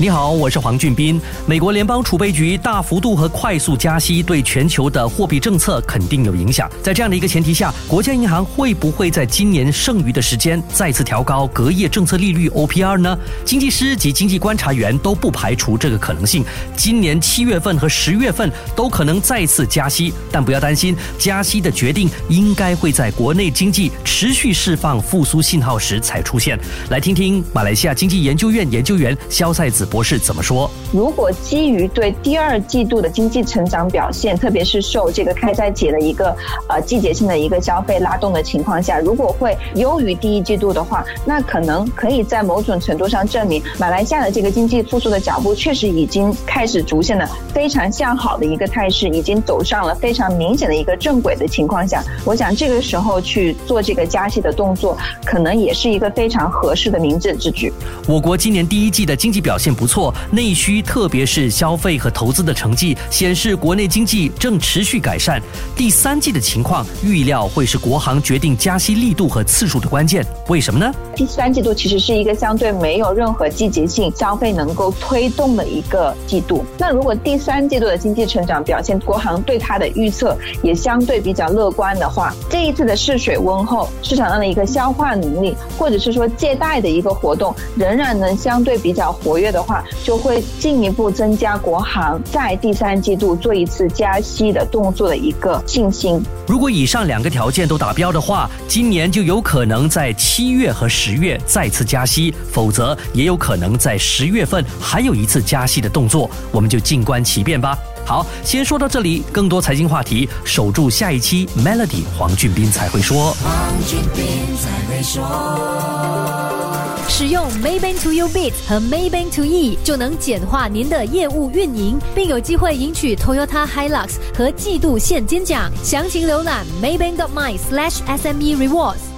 你好，我是黄俊斌。美国联邦储备局大幅度和快速加息对全球的货币政策肯定有影响。在这样的一个前提下，国家银行会不会在今年剩余的时间再次调高隔夜政策利率 OPR 呢？经济师及经济观察员都不排除这个可能性。今年七月份和十月份都可能再次加息，但不要担心，加息的决定应该会在国内经济持续释放复苏信号时才出现。来听听马来西亚经济研究院研究员肖赛子。博士怎么说？如果基于对第二季度的经济成长表现，特别是受这个开斋节的一个呃季节性的一个消费拉动的情况下，如果会优于第一季度的话，那可能可以在某种程度上证明马来西亚的这个经济复苏的脚步确实已经开始逐渐的非常向好的一个态势，已经走上了非常明显的一个正轨的情况下，我想这个时候去做这个加息的动作，可能也是一个非常合适的明智之举。我国今年第一季的经济表现。不错，内需特别是消费和投资的成绩显示，国内经济正持续改善。第三季的情况预料会是国行决定加息力度和次数的关键。为什么呢？第三季度其实是一个相对没有任何季节性消费能够推动的一个季度。那如果第三季度的经济成长表现，国行对它的预测也相对比较乐观的话，这一次的试水温后，市场上的一个消化能力，或者是说借贷的一个活动，仍然能相对比较活跃的。话就会进一步增加国行在第三季度做一次加息的动作的一个信心。如果以上两个条件都达标的话，今年就有可能在七月和十月再次加息，否则也有可能在十月份还有一次加息的动作。我们就静观其变吧。好，先说到这里，更多财经话题，守住下一期 Melody 黄俊斌才会说。黄俊斌才会说。使用 Maybank to U Bit 和 Maybank to E 就能简化您的业务运营，并有机会赢取 Toyota Hilux 和季度现金奖。详情浏览 Maybank my SLASH SME Rewards。